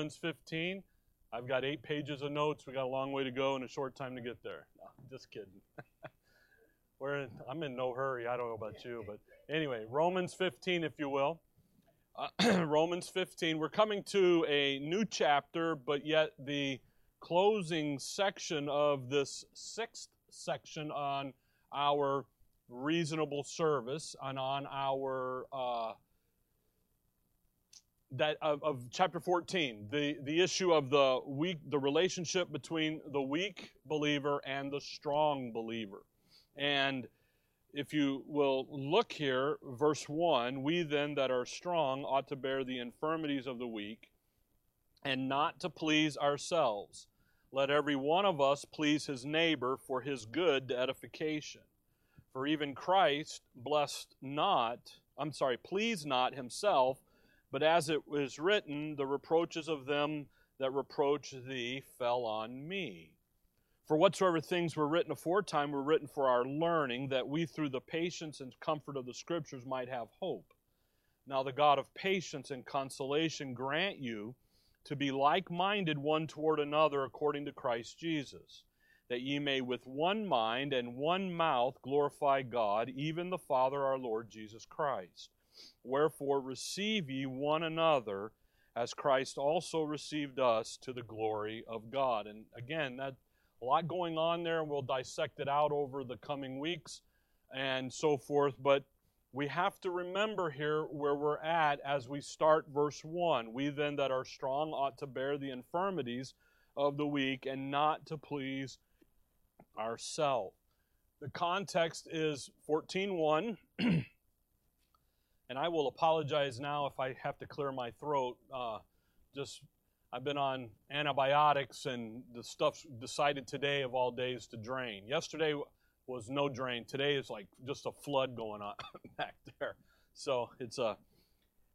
Romans 15. I've got eight pages of notes. We got a long way to go and a short time to get there. No, just kidding. We're in, I'm in no hurry. I don't know about you, but anyway, Romans 15, if you will. Uh, Romans 15. We're coming to a new chapter, but yet the closing section of this sixth section on our reasonable service and on our uh, that of, of, chapter 14 the the issue of the weak the relationship between the weak believer and the strong believer. And if you will look here verse 1 we then that are strong ought to bear the infirmities of the weak and not to please ourselves. Let every one of us please his neighbor for his good edification. For even Christ blessed not I'm sorry pleased not himself but as it was written, the reproaches of them that reproach thee fell on me. For whatsoever things were written aforetime were written for our learning, that we through the patience and comfort of the Scriptures might have hope. Now the God of patience and consolation grant you to be like minded one toward another according to Christ Jesus, that ye may with one mind and one mouth glorify God, even the Father our Lord Jesus Christ. Wherefore receive ye one another as Christ also received us to the glory of God. And again, that a lot going on there, and we'll dissect it out over the coming weeks and so forth. But we have to remember here where we're at as we start verse 1. We then that are strong ought to bear the infirmities of the weak and not to please ourselves. The context is 14:1 and I will apologize now if I have to clear my throat. Uh, just I've been on antibiotics, and the stuff's decided today of all days to drain. Yesterday was no drain. Today is like just a flood going on back there. So it's a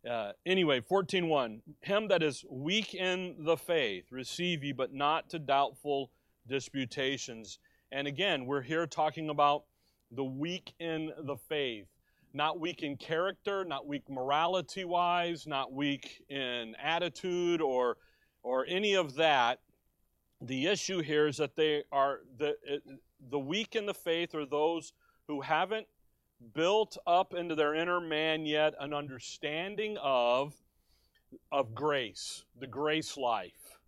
uh, anyway, 14.1, Him that is weak in the faith, receive ye, but not to doubtful disputations. And again, we're here talking about the weak in the faith not weak in character, not weak morality wise, not weak in attitude or, or any of that. The issue here is that they are the, the weak in the faith are those who haven't built up into their inner man yet an understanding of, of grace, the grace life.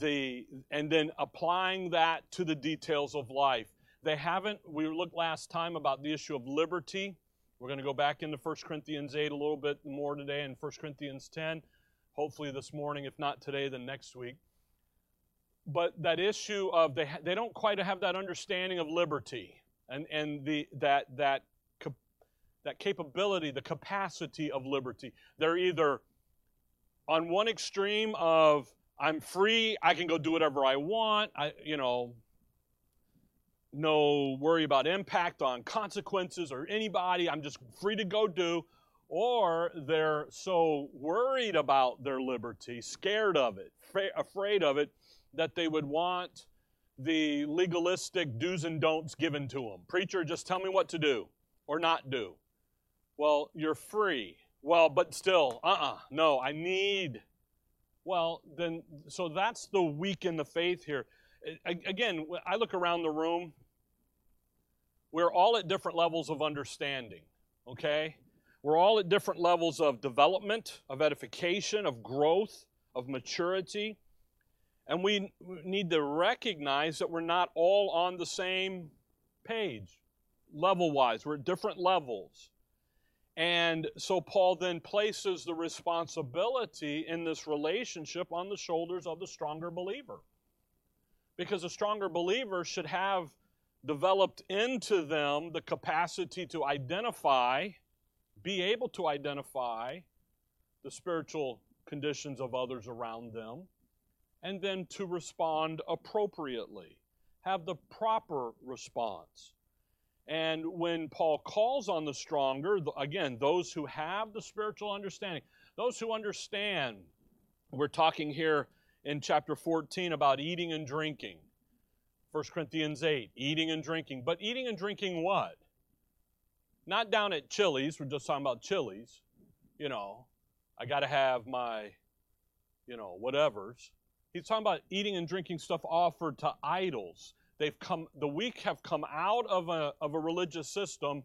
The, and then applying that to the details of life. They haven't, we looked last time about the issue of liberty we're going to go back into 1 Corinthians 8 a little bit more today and 1 Corinthians 10, hopefully this morning, if not today, then next week. But that issue of they, they don't quite have that understanding of liberty and, and the, that, that, that capability, the capacity of liberty. They're either on one extreme of I'm free, I can go do whatever I want, I, you know, no worry about impact on consequences or anybody. I'm just free to go do. Or they're so worried about their liberty, scared of it, afraid of it, that they would want the legalistic do's and don'ts given to them. Preacher, just tell me what to do or not do. Well, you're free. Well, but still, uh uh-uh, uh no, I need. Well, then, so that's the weak in the faith here. Again, I look around the room we're all at different levels of understanding, okay? We're all at different levels of development, of edification, of growth, of maturity. And we need to recognize that we're not all on the same page, level wise. We're at different levels. And so Paul then places the responsibility in this relationship on the shoulders of the stronger believer. Because a stronger believer should have developed into them the capacity to identify, be able to identify the spiritual conditions of others around them, and then to respond appropriately, have the proper response. And when Paul calls on the stronger, again, those who have the spiritual understanding, those who understand, we're talking here in chapter 14 about eating and drinking 1 Corinthians 8, eating and drinking. But eating and drinking what? Not down at Chili's, we're just talking about Chili's. You know, I got to have my you know, whatevers. He's talking about eating and drinking stuff offered to idols. They've come, the weak have come out of a, of a religious system.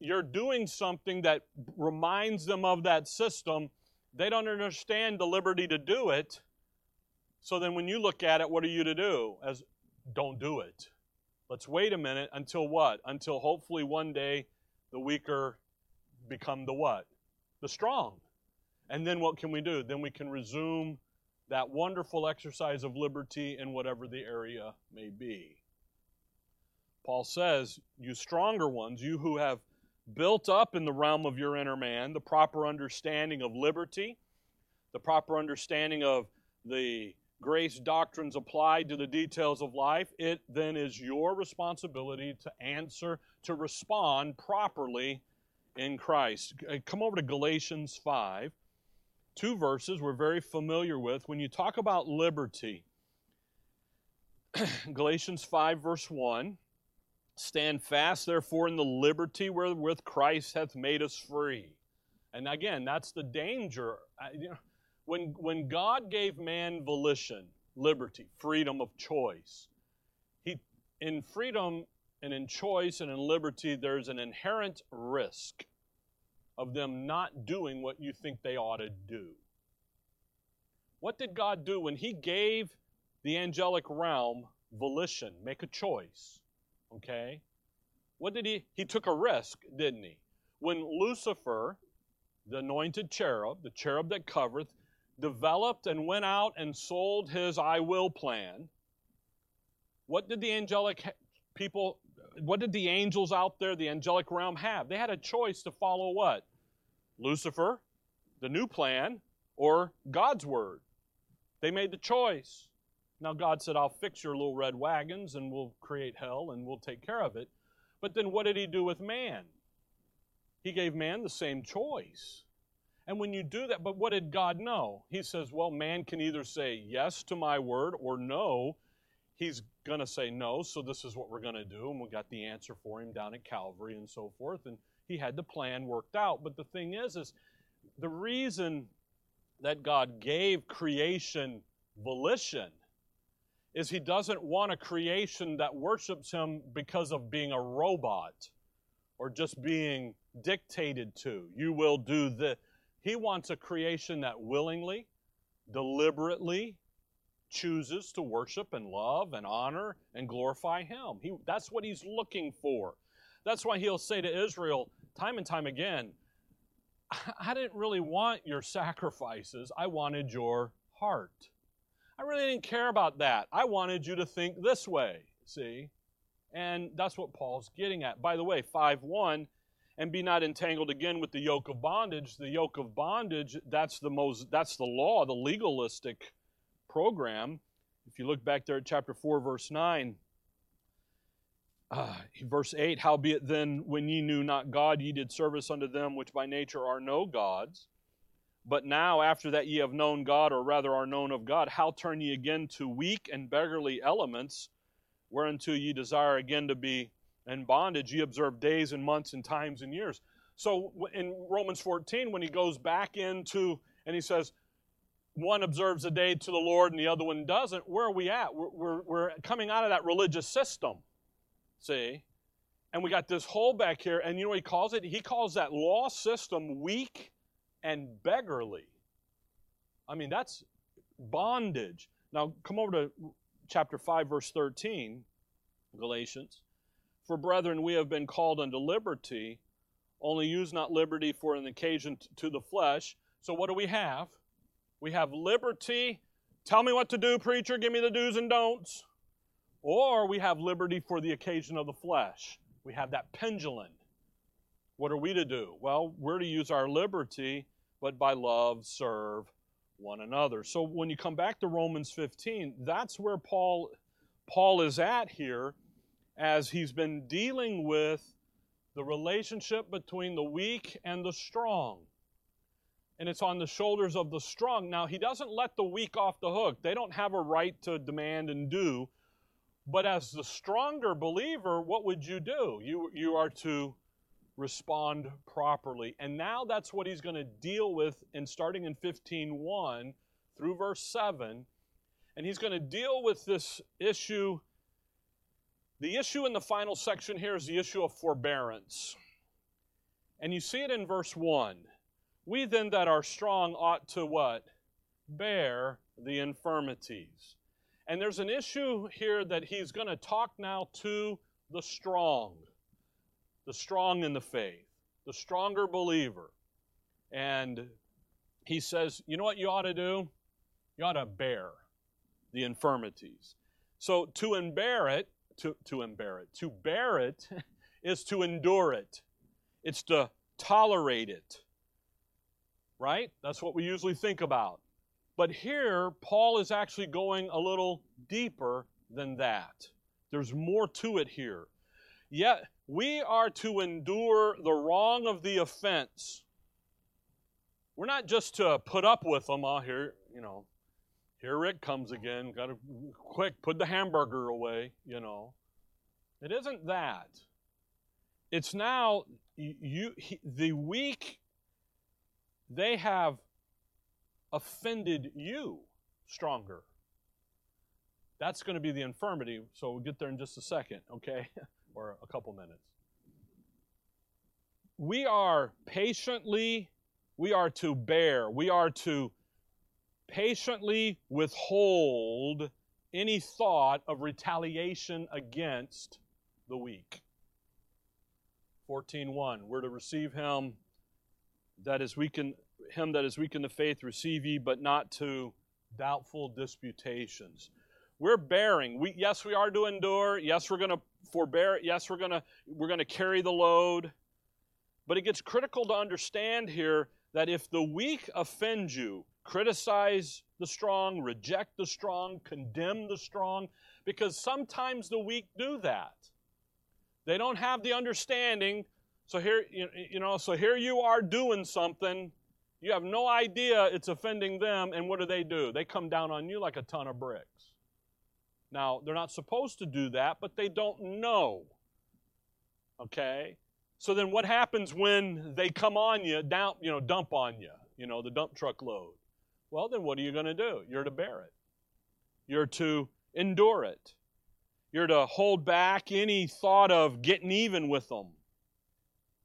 You're doing something that reminds them of that system. They don't understand the liberty to do it. So then when you look at it, what are you to do? As don't do it. Let's wait a minute until what? Until hopefully one day the weaker become the what? The strong. And then what can we do? Then we can resume that wonderful exercise of liberty in whatever the area may be. Paul says, You stronger ones, you who have built up in the realm of your inner man the proper understanding of liberty, the proper understanding of the grace doctrines applied to the details of life, it then is your responsibility to answer, to respond properly in Christ. Uh, come over to Galatians 5 two verses we're very familiar with. When you talk about liberty, Galatians 5, verse 1 Stand fast, therefore, in the liberty wherewith Christ hath made us free. And again, that's the danger. When, when God gave man volition, liberty, freedom of choice, he, in freedom and in choice and in liberty, there's an inherent risk of them not doing what you think they ought to do. What did God do when He gave the angelic realm volition, make a choice? Okay? What did He? He took a risk, didn't He? When Lucifer, the anointed cherub, the cherub that covereth, developed and went out and sold his I will plan, what did the angelic people what did the angels out there, the angelic realm, have? They had a choice to follow what? Lucifer, the new plan, or God's word. They made the choice. Now, God said, I'll fix your little red wagons and we'll create hell and we'll take care of it. But then what did He do with man? He gave man the same choice. And when you do that, but what did God know? He says, well, man can either say yes to my word or no he's going to say no, so this is what we're going to do. And we got the answer for him down at Calvary and so forth. And he had the plan worked out. But the thing is, is the reason that God gave creation volition is he doesn't want a creation that worships him because of being a robot or just being dictated to. You will do the. He wants a creation that willingly, deliberately, chooses to worship and love and honor and glorify Him. He, that's what He's looking for. That's why He'll say to Israel time and time again, I didn't really want your sacrifices, I wanted your heart. I really didn't care about that. I wanted you to think this way, see? And that's what Paul's getting at. By the way, 5 1, and be not entangled again with the yoke of bondage. The yoke of bondage, that's the most that's the law, the legalistic program. If you look back there at chapter 4, verse 9, uh, verse 8, Howbeit then, when ye knew not God, ye did service unto them which by nature are no gods. But now, after that ye have known God, or rather are known of God, how turn ye again to weak and beggarly elements, whereunto ye desire again to be in bondage? he observed days and months and times and years. So in Romans 14, when he goes back into, and he says, one observes a day to the Lord and the other one doesn't, where are we at? We're, we're, we're coming out of that religious system, see? And we got this hole back here, and you know he calls it? He calls that law system weak and beggarly. I mean, that's bondage. Now, come over to chapter 5, verse 13, Galatians. For brethren, we have been called unto liberty, only use not liberty for an occasion to the flesh. So, what do we have? We have liberty. Tell me what to do, preacher. Give me the do's and don'ts. Or we have liberty for the occasion of the flesh. We have that pendulum. What are we to do? Well, we're to use our liberty, but by love serve one another. So when you come back to Romans 15, that's where Paul Paul is at here as he's been dealing with the relationship between the weak and the strong and it's on the shoulders of the strong. Now, he doesn't let the weak off the hook. They don't have a right to demand and do. But as the stronger believer, what would you do? You, you are to respond properly. And now that's what he's going to deal with in starting in 15:1 through verse 7, and he's going to deal with this issue. The issue in the final section here is the issue of forbearance. And you see it in verse 1. We then that are strong ought to what? Bear the infirmities. And there's an issue here that he's going to talk now to the strong, the strong in the faith, the stronger believer. And he says, you know what you ought to do? You ought to bear the infirmities. So to bear it, to, to bear it, to bear it is to endure it. It's to tolerate it. Right? That's what we usually think about. But here, Paul is actually going a little deeper than that. There's more to it here. Yet, we are to endure the wrong of the offense. We're not just to put up with them. Oh, here, you know, here Rick comes again. Got to quick put the hamburger away. You know, it isn't that. It's now you. He, the weak. They have offended you stronger. That's going to be the infirmity. So we'll get there in just a second, okay? or a couple minutes. We are patiently, we are to bear, we are to patiently withhold any thought of retaliation against the weak. 14.1, we're to receive him that is weak in, him that is weak in the faith, receive ye, but not to doubtful disputations. We're bearing. We, yes, we are to endure. Yes, we're going to forbear. Yes, we're going to we're going to carry the load. But it gets critical to understand here that if the weak offend you, criticize the strong, reject the strong, condemn the strong, because sometimes the weak do that. They don't have the understanding. So here, you know, so here you are doing something. You have no idea it's offending them, and what do they do? They come down on you like a ton of bricks. Now, they're not supposed to do that, but they don't know. Okay? So then what happens when they come on you, down, you know, dump on you, you know, the dump truck load? Well, then what are you going to do? You're to bear it. You're to endure it. You're to hold back any thought of getting even with them.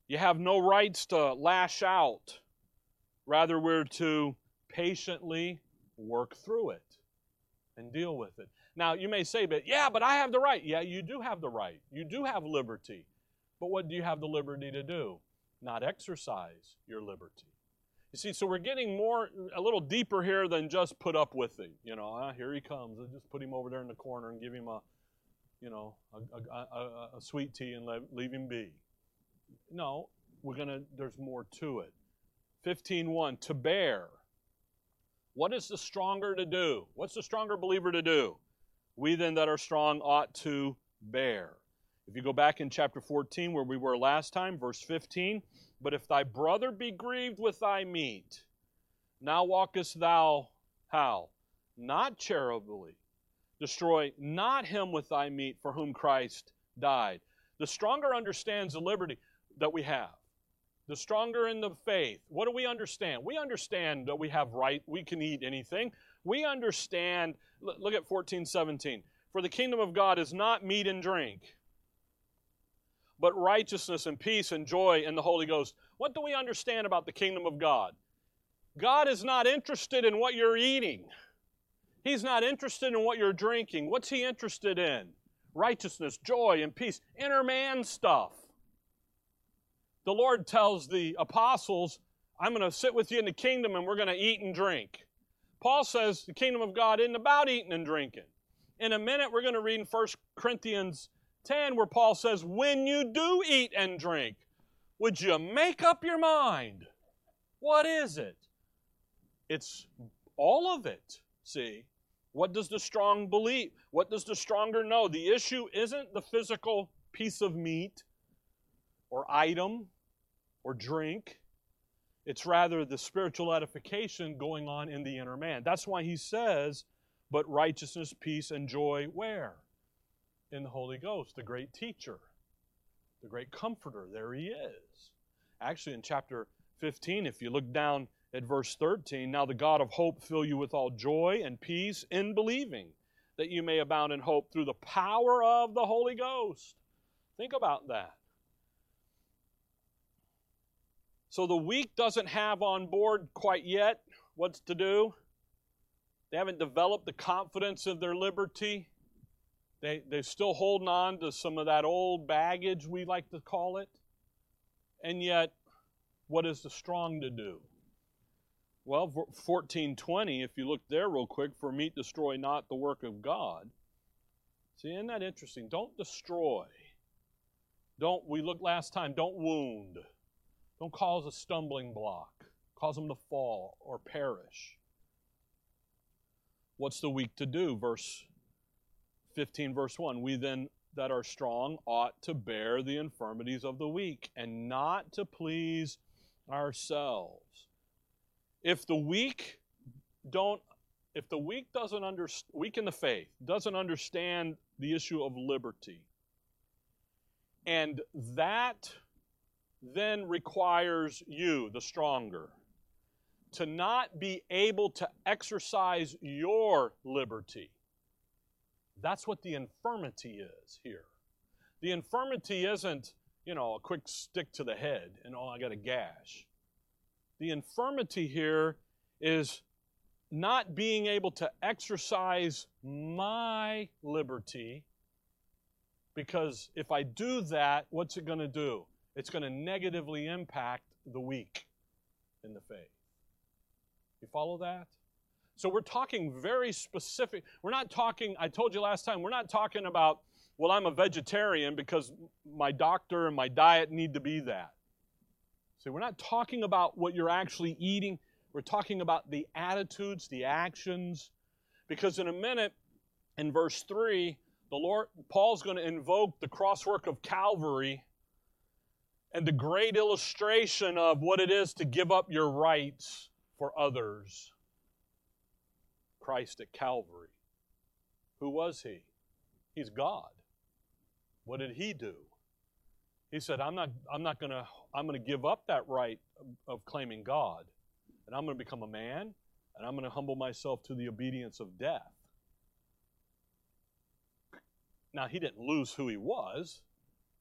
You have no rights to lash out. Rather, we're to patiently work through it and deal with it. Now, you may say, but yeah, but I have the right. Yeah, you do have the right. You do have liberty. But what do you have the liberty to do? Not exercise your liberty. You see, so we're getting more, a little deeper here than just put up with it. You know, ah, here he comes. Let's just put him over there in the corner and give him a, you know, a, a, a, a sweet tea and leave, leave him be. No, we're gonna. There's more to it. 15:1 to bear. What is the stronger to do? What's the stronger believer to do? we then that are strong ought to bear. If you go back in chapter 14 where we were last time, verse 15, but if thy brother be grieved with thy meat, now walkest thou how? Not charitably. Destroy not him with thy meat for whom Christ died. The stronger understands the liberty that we have. The stronger in the faith. What do we understand? We understand that we have right, we can eat anything. We understand Look at 14, 17. For the kingdom of God is not meat and drink, but righteousness and peace and joy in the Holy Ghost. What do we understand about the kingdom of God? God is not interested in what you're eating. He's not interested in what you're drinking. What's He interested in? Righteousness, joy, and peace. Inner man stuff. The Lord tells the apostles, I'm going to sit with you in the kingdom and we're going to eat and drink. Paul says the kingdom of God isn't about eating and drinking. In a minute, we're going to read in 1 Corinthians 10 where Paul says, When you do eat and drink, would you make up your mind? What is it? It's all of it. See? What does the strong believe? What does the stronger know? The issue isn't the physical piece of meat or item or drink. It's rather the spiritual edification going on in the inner man. That's why he says, but righteousness, peace, and joy where? In the Holy Ghost, the great teacher, the great comforter. There he is. Actually, in chapter 15, if you look down at verse 13. Now the God of hope fill you with all joy and peace in believing, that you may abound in hope through the power of the Holy Ghost. Think about that. So the weak doesn't have on board quite yet what's to do. They haven't developed the confidence of their liberty. They, they're still holding on to some of that old baggage, we like to call it. And yet, what is the strong to do? Well, 1420, if you look there real quick, for meat destroy not the work of God. See, isn't that interesting? Don't destroy. Don't, we looked last time, don't wound. Don't cause a stumbling block. Cause them to fall or perish. What's the weak to do? Verse 15, verse 1. We then that are strong ought to bear the infirmities of the weak and not to please ourselves. If the weak don't if the weak doesn't under, weak in the faith doesn't understand the issue of liberty and that then requires you the stronger to not be able to exercise your liberty that's what the infirmity is here. The infirmity isn't, you know, a quick stick to the head and, oh, I got a gash. The infirmity here is not being able to exercise my liberty because if I do that, what's it going to do? It's going to negatively impact the weak in the faith. You follow that? So we're talking very specific. We're not talking, I told you last time, we're not talking about, well, I'm a vegetarian because my doctor and my diet need to be that. See, we're not talking about what you're actually eating. We're talking about the attitudes, the actions. Because in a minute, in verse 3, the Lord Paul's going to invoke the crosswork of Calvary and the great illustration of what it is to give up your rights for others. Christ at Calvary. Who was he? He's God. What did he do? He said, I'm not, I'm not to, I'm to give up that right of claiming God. And I'm going to become a man, and I'm going to humble myself to the obedience of death. Now, he didn't lose who he was,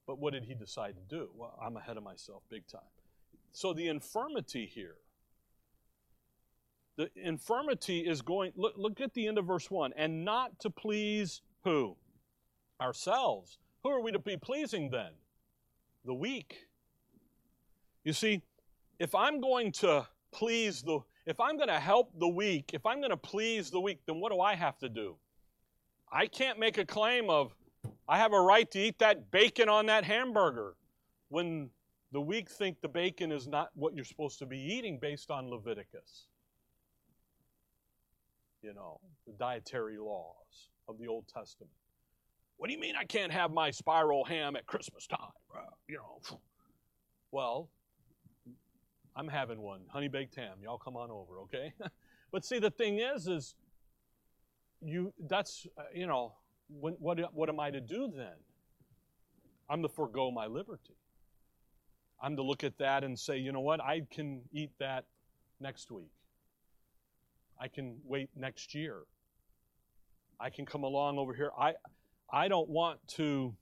but what did he decide to do? Well, I'm ahead of myself big time. So the infirmity here the infirmity is going, look, look at the end of verse 1, and not to please who? Ourselves. Who are we to be pleasing then? The weak. You see, if I'm going to please the, if I'm going to help the weak, if I'm going to please the weak, then what do I have to do? I can't make a claim of, I have a right to eat that bacon on that hamburger when the weak think the bacon is not what you're supposed to be eating based on Leviticus you know, the dietary laws of the Old Testament. What do you mean I can't have my spiral ham at Christmas time? You know, well, I'm having one, honey baked ham. Y'all come on over, okay? but see, the thing is, is you that's uh, you know, when, what what am I to do then? I'm to forego my liberty. I'm to look at that and say, you know what, I can eat that next week. I can wait next year. I can come along over here. I I don't want to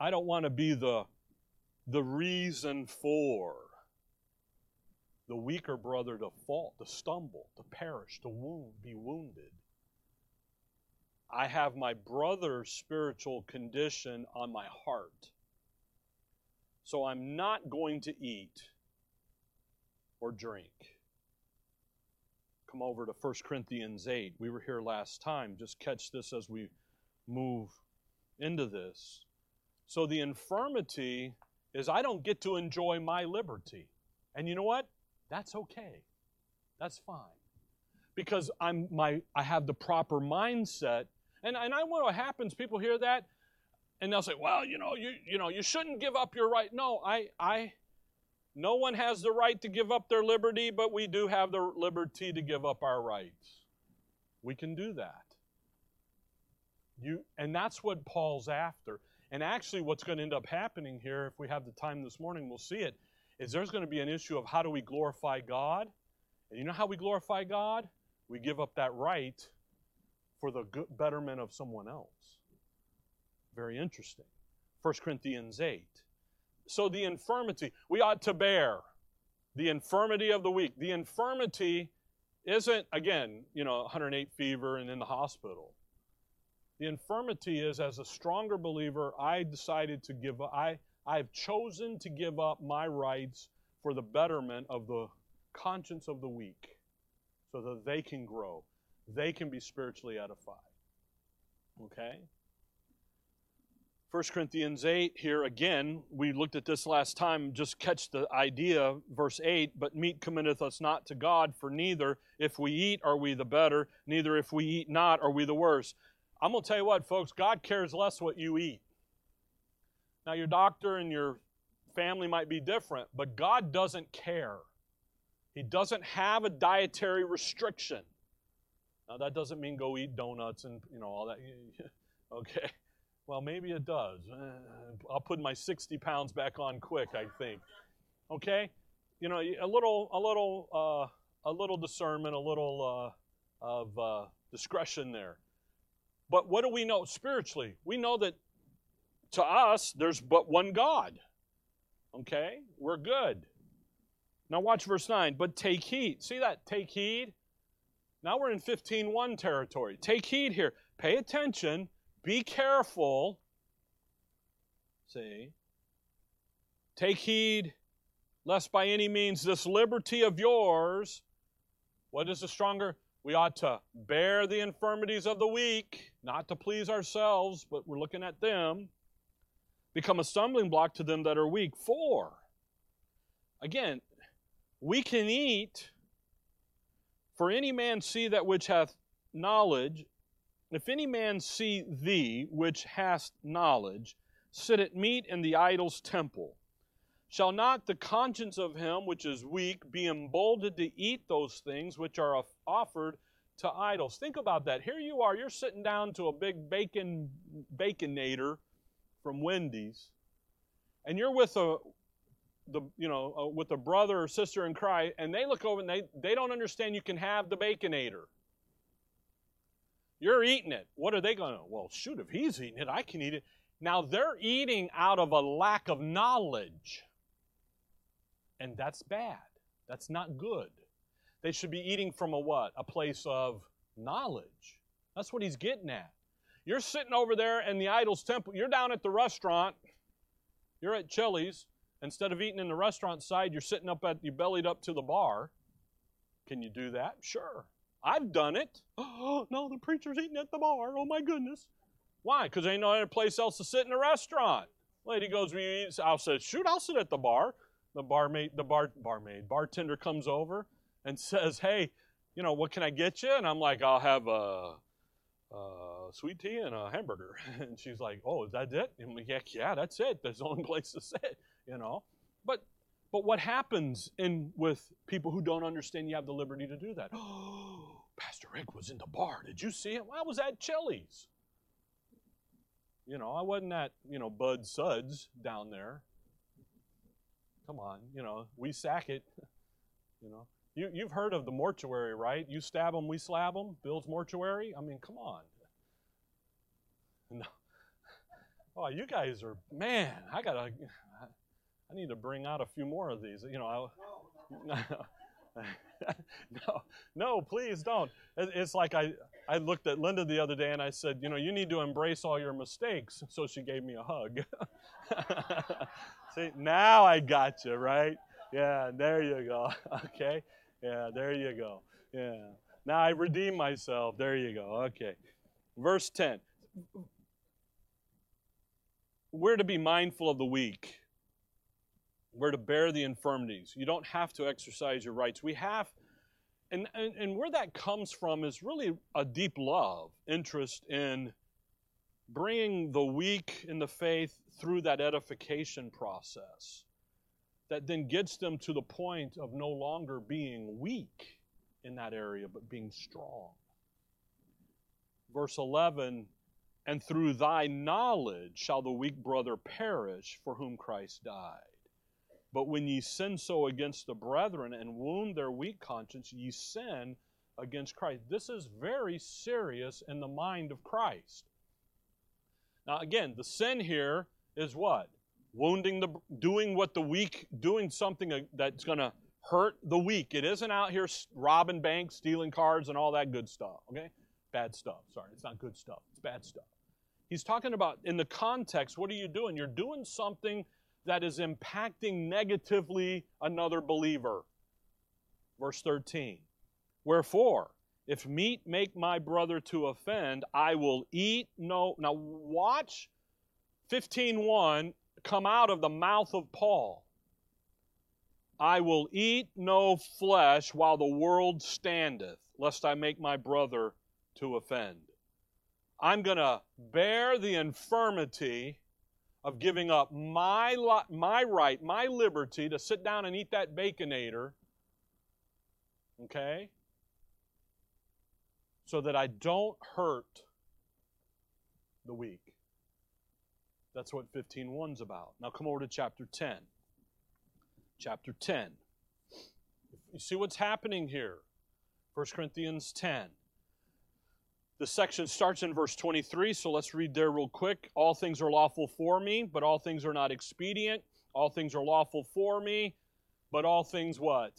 I don't want to be the the reason for the weaker brother to fall, to stumble, to perish, to wound, be wounded. I have my brother's spiritual condition on my heart. So I'm not going to eat or drink over to 1 Corinthians 8. We were here last time. Just catch this as we move into this. So the infirmity is I don't get to enjoy my liberty. And you know what? That's okay. That's fine. Because I'm my I have the proper mindset. And, and I what happens, people hear that and they'll say, Well, you know, you you know, you shouldn't give up your right. No, I I no one has the right to give up their liberty, but we do have the liberty to give up our rights. We can do that. You, and that's what Paul's after. And actually, what's going to end up happening here, if we have the time this morning, we'll see it, is there's going to be an issue of how do we glorify God? And you know how we glorify God? We give up that right for the betterment of someone else. Very interesting. 1 Corinthians 8. So the infirmity, we ought to bear the infirmity of the weak. The infirmity isn't, again, you know, 108 fever and in the hospital. The infirmity is, as a stronger believer, I decided to give up, I, I have chosen to give up my rights for the betterment of the conscience of the weak so that they can grow, they can be spiritually edified. Okay? 1 Corinthians 8, here again, we looked at this last time. Just catch the idea, verse 8. But meat commendeth us not to God, for neither if we eat are we the better, neither if we eat not are we the worse. I'm going to tell you what, folks, God cares less what you eat. Now, your doctor and your family might be different, but God doesn't care. He doesn't have a dietary restriction. Now, that doesn't mean go eat donuts and, you know, all that. okay. Well, maybe it does. Uh, I'll put my 60 pounds back on quick, I think. Okay? You know, a little, a little, uh, a little discernment, a little uh, of uh, discretion there. But what do we know spiritually? We know that to us, there's but one God. Okay? We're good. Now watch verse 9. But take heed. See that? Take heed. Now we're in 15.1 territory. Take heed here. Pay attention be careful. See? Take heed lest by any means this liberty of yours, what is the stronger? We ought to bear the infirmities of the weak, not to please ourselves, but we're looking at them, become a stumbling block to them that are weak. For, again, we can eat, for any man see that which hath knowledge, if any man see thee, which hast knowledge, sit at meat in the idol's temple, shall not the conscience of him which is weak be emboldened to eat those things which are offered to idols? Think about that. Here you are, you're sitting down to a big bacon baconator from Wendy's, and you're with a the you know uh, with a brother or sister in Christ, and they look over and they they don't understand you can have the baconator. You're eating it. What are they going to? Well, shoot, if he's eating it, I can eat it. Now they're eating out of a lack of knowledge. And that's bad. That's not good. They should be eating from a what? A place of knowledge. That's what he's getting at. You're sitting over there in the idol's temple. You're down at the restaurant. You're at Chili's. Instead of eating in the restaurant side, you're sitting up at you bellied up to the bar. Can you do that? Sure. I've done it. Oh, no, the preacher's eating at the bar. Oh, my goodness. Why? Because ain't no other place else to sit in a restaurant. Lady goes. I'll say, shoot, I'll sit at the bar. The barmaid, the bar, barmaid, bartender comes over and says, hey, you know, what can I get you? And I'm like, I'll have a, a sweet tea and a hamburger. And she's like, oh, is that it? And I'm like, yeah, yeah, that's it. There's only place to sit, you know. But but what happens in with people who don't understand you have the liberty to do that? Oh, Pastor Rick was in the bar. Did you see him? I was at Chili's. You know, I wasn't at, you know, Bud Suds down there. Come on, you know, we sack it. You know, you, you've heard of the mortuary, right? You stab them, we slab them. Bill's mortuary. I mean, come on. No. Oh, you guys are man. I gotta. I need to bring out a few more of these. You know, I, no, no, please don't. It's like I, I looked at Linda the other day and I said, you know, you need to embrace all your mistakes. So she gave me a hug. See, now I got you, right? Yeah, there you go. Okay. Yeah, there you go. Yeah. Now I redeem myself. There you go. Okay. Verse 10. We're to be mindful of the weak. We're to bear the infirmities. You don't have to exercise your rights. We have, and, and, and where that comes from is really a deep love, interest in bringing the weak in the faith through that edification process that then gets them to the point of no longer being weak in that area, but being strong. Verse 11, and through thy knowledge shall the weak brother perish for whom Christ died. But when ye sin so against the brethren and wound their weak conscience, ye sin against Christ. This is very serious in the mind of Christ. Now, again, the sin here is what? Wounding the, doing what the weak, doing something uh, that's going to hurt the weak. It isn't out here robbing banks, stealing cars, and all that good stuff, okay? Bad stuff. Sorry, it's not good stuff, it's bad stuff. He's talking about, in the context, what are you doing? You're doing something that is impacting negatively another believer. Verse 13. Wherefore, if meat make my brother to offend, I will eat no. Now watch 15:1 come out of the mouth of Paul. I will eat no flesh while the world standeth, lest I make my brother to offend. I'm going to bear the infirmity of giving up my, my right, my liberty to sit down and eat that baconator, okay? So that I don't hurt the weak. That's what 15.1's about. Now come over to chapter 10. Chapter 10. You see what's happening here? 1 Corinthians 10. The section starts in verse 23, so let's read there real quick. All things are lawful for me, but all things are not expedient. All things are lawful for me, but all things what?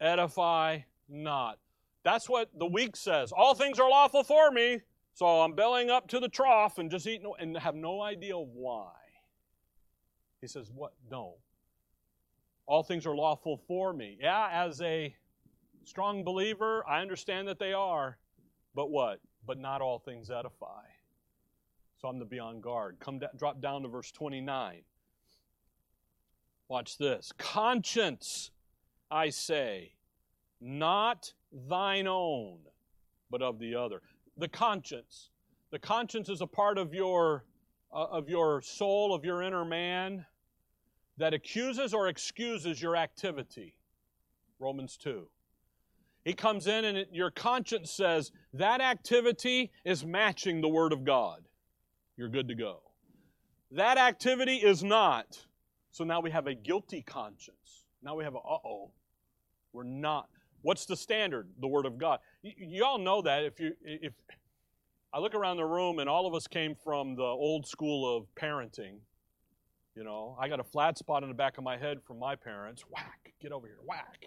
Edify not. That's what the weak says. All things are lawful for me, so I'm bellying up to the trough and just eating and have no idea why. He says, What? No. All things are lawful for me. Yeah, as a strong believer, I understand that they are. But what? But not all things edify. So I'm to be on guard. Come down, drop down to verse 29. Watch this. Conscience, I say, not thine own, but of the other. The conscience. The conscience is a part of your uh, of your soul, of your inner man, that accuses or excuses your activity. Romans 2. He comes in and it, your conscience says that activity is matching the Word of God. You're good to go. That activity is not. So now we have a guilty conscience. Now we have a, uh oh, we're not. What's the standard? The Word of God. Y- you all know that if you, if, I look around the room and all of us came from the old school of parenting. You know, I got a flat spot in the back of my head from my parents. Whack, get over here, whack.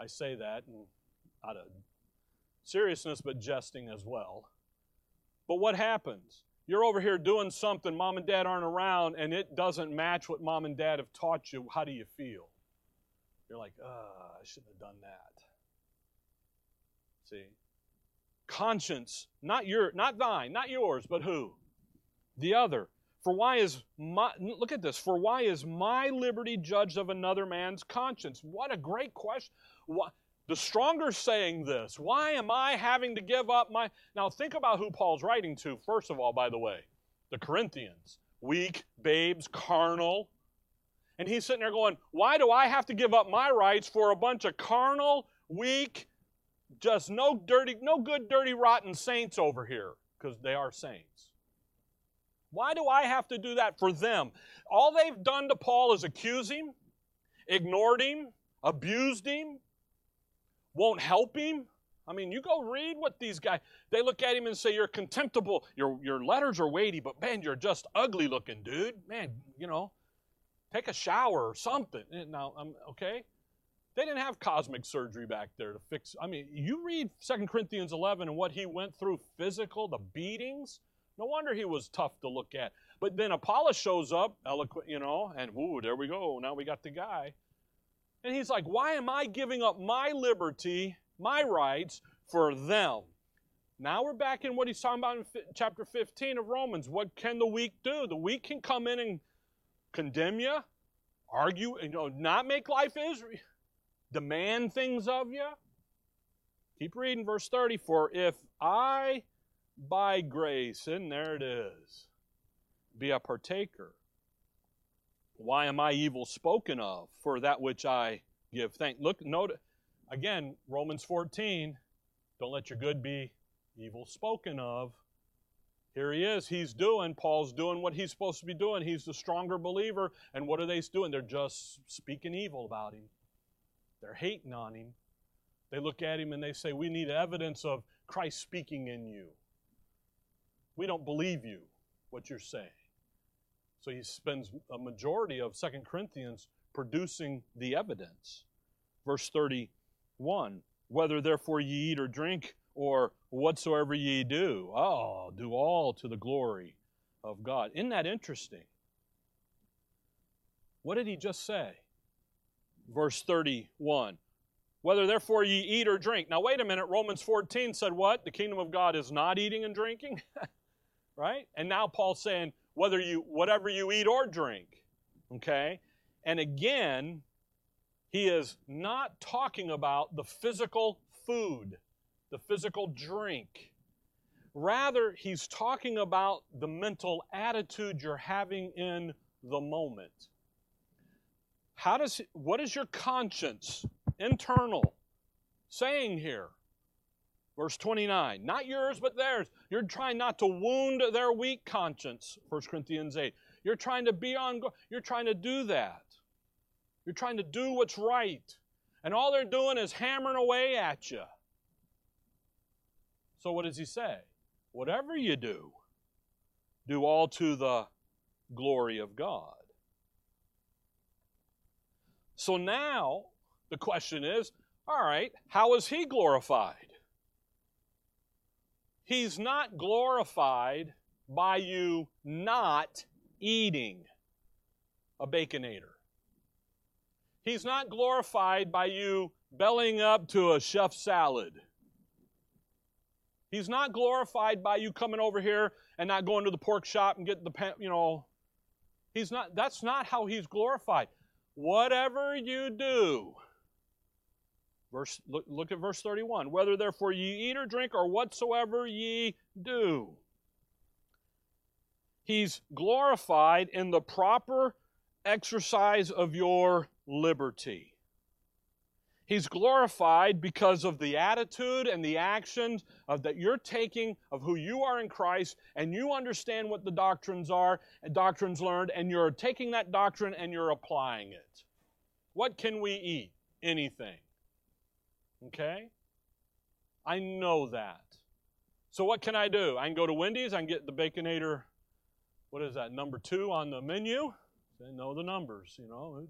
I say that and out of seriousness, but jesting as well. But what happens? You're over here doing something, mom and dad aren't around, and it doesn't match what mom and dad have taught you. How do you feel? You're like, uh, I shouldn't have done that. See? Conscience, not your, not thine, not yours, but who? The other. For why is my, look at this, for why is my liberty judged of another man's conscience? What a great question. Why, the stronger saying this, why am I having to give up my. Now, think about who Paul's writing to, first of all, by the way. The Corinthians. Weak, babes, carnal. And he's sitting there going, why do I have to give up my rights for a bunch of carnal, weak, just no dirty, no good, dirty, rotten saints over here? Because they are saints. Why do I have to do that for them? All they've done to Paul is accuse him, ignored him, abused him, won't help him. I mean, you go read what these guys, they look at him and say, You're contemptible. Your, your letters are weighty, but man, you're just ugly looking, dude. Man, you know, take a shower or something. Now, um, okay? They didn't have cosmic surgery back there to fix. I mean, you read 2 Corinthians 11 and what he went through physical, the beatings. No wonder he was tough to look at. But then Apollos shows up, eloquent, you know, and whoo, there we go. Now we got the guy. And he's like, why am I giving up my liberty, my rights, for them? Now we're back in what he's talking about in chapter 15 of Romans. What can the weak do? The weak can come in and condemn you, argue, you know, not make life Israel, demand things of you. Keep reading verse 30. For if I by grace, and there it is, be a partaker. Why am I evil spoken of for that which I give thanks? Look, note again, Romans 14, don't let your good be evil spoken of. Here he is. He's doing, Paul's doing what he's supposed to be doing. He's the stronger believer. And what are they doing? They're just speaking evil about him. They're hating on him. They look at him and they say, We need evidence of Christ speaking in you. We don't believe you, what you're saying. So he spends a majority of Second Corinthians producing the evidence. Verse 31 Whether therefore ye eat or drink, or whatsoever ye do, oh, do all to the glory of God. Isn't that interesting? What did he just say? Verse 31 Whether therefore ye eat or drink. Now, wait a minute. Romans 14 said what? The kingdom of God is not eating and drinking? right? And now Paul's saying, whether you, whatever you eat or drink. Okay? And again, he is not talking about the physical food, the physical drink. Rather, he's talking about the mental attitude you're having in the moment. How does what is your conscience internal saying here? Verse 29, not yours, but theirs. You're trying not to wound their weak conscience, 1 Corinthians 8. You're trying to be on, you're trying to do that. You're trying to do what's right. And all they're doing is hammering away at you. So what does he say? Whatever you do, do all to the glory of God. So now the question is all right, how is he glorified? He's not glorified by you not eating a baconator. He's not glorified by you bellying up to a chef salad. He's not glorified by you coming over here and not going to the pork shop and getting the, you know, he's not, that's not how he's glorified. Whatever you do, verse, look, look at verse 31. Whether therefore ye eat or drink or whatsoever ye do. He's glorified in the proper exercise of your liberty. He's glorified because of the attitude and the actions of that you're taking of who you are in Christ, and you understand what the doctrines are and doctrines learned, and you're taking that doctrine and you're applying it. What can we eat? Anything. Okay? I know that. So what can I do? I can go to Wendy's, I can get the Baconator, what is that, number two on the menu? They know the numbers, you know.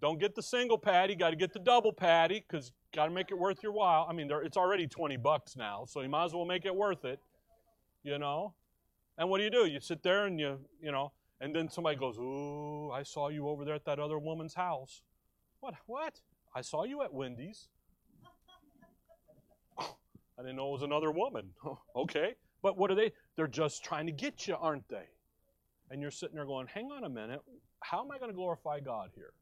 Don't get the single patty, got to get the double patty because got to make it worth your while. I mean, it's already 20 bucks now, so you might as well make it worth it, you know? And what do you do? You sit there and you, you know, and then somebody goes, Ooh, I saw you over there at that other woman's house. What? What? I saw you at Wendy's. I didn't know it was another woman. okay. But what are they? They're just trying to get you, aren't they? And you're sitting there going, hang on a minute. How am I going to glorify God here?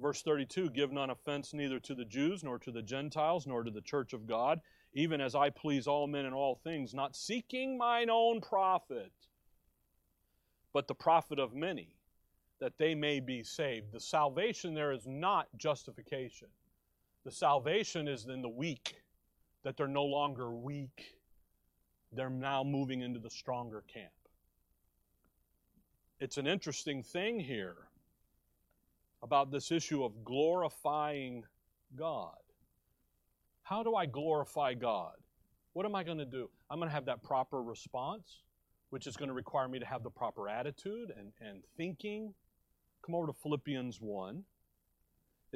Verse 32 Give none offense neither to the Jews, nor to the Gentiles, nor to the church of God, even as I please all men in all things, not seeking mine own profit, but the profit of many, that they may be saved. The salvation there is not justification. The salvation is in the weak, that they're no longer weak. They're now moving into the stronger camp. It's an interesting thing here about this issue of glorifying God. How do I glorify God? What am I going to do? I'm going to have that proper response, which is going to require me to have the proper attitude and, and thinking. Come over to Philippians 1.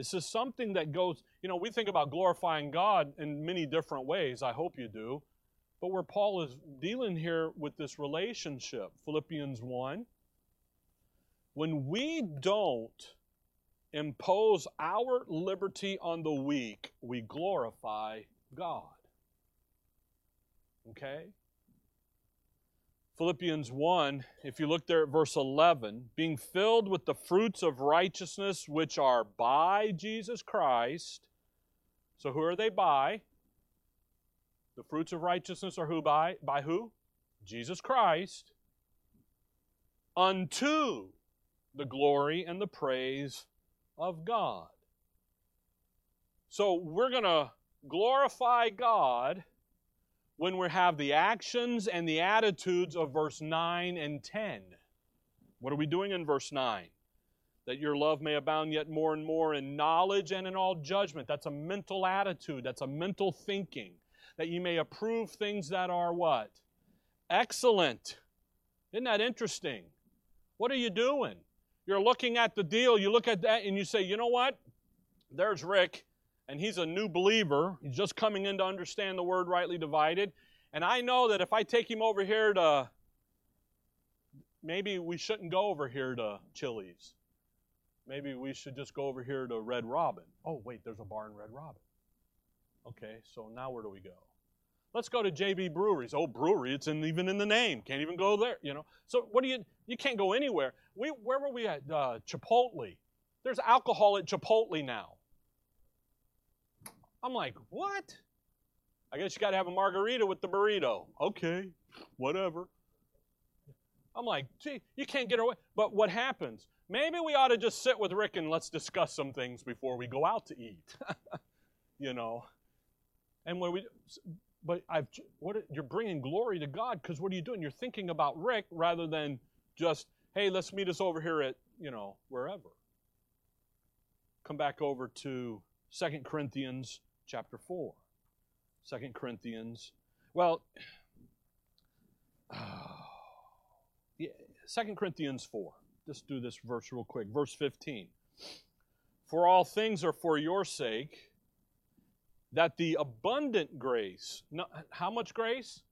This is something that goes, you know, we think about glorifying God in many different ways. I hope you do. But where Paul is dealing here with this relationship, Philippians 1, when we don't impose our liberty on the weak, we glorify God. Okay? Philippians 1, if you look there at verse 11, being filled with the fruits of righteousness which are by Jesus Christ. So who are they by? The fruits of righteousness are who by? By who? Jesus Christ. Unto the glory and the praise of God. So we're going to glorify God when we have the actions and the attitudes of verse 9 and 10. What are we doing in verse 9? That your love may abound yet more and more in knowledge and in all judgment. That's a mental attitude, that's a mental thinking. That you may approve things that are what? Excellent. Isn't that interesting? What are you doing? You're looking at the deal, you look at that, and you say, you know what? There's Rick, and he's a new believer. He's just coming in to understand the word rightly divided. And I know that if I take him over here to, maybe we shouldn't go over here to Chili's. Maybe we should just go over here to Red Robin. Oh, wait, there's a bar in Red Robin. Okay, so now where do we go? Let's go to JB Breweries. Oh, brewery, it's in, even in the name. Can't even go there, you know. So what do you, you can't go anywhere. We, where were we at? Uh, Chipotle. There's alcohol at Chipotle now. I'm like, what? I guess you got to have a margarita with the burrito. Okay, whatever. I'm like, gee, you can't get away. But what happens? Maybe we ought to just sit with Rick and let's discuss some things before we go out to eat. you know. And when we, but I've, what you're bringing glory to God because what are you doing? You're thinking about Rick rather than just, hey, let's meet us over here at, you know, wherever. Come back over to Second Corinthians chapter 4. 2 Corinthians. Well, yeah, 2 Corinthians 4. Just do this verse real quick. Verse 15. For all things are for your sake, that the abundant grace, how much grace?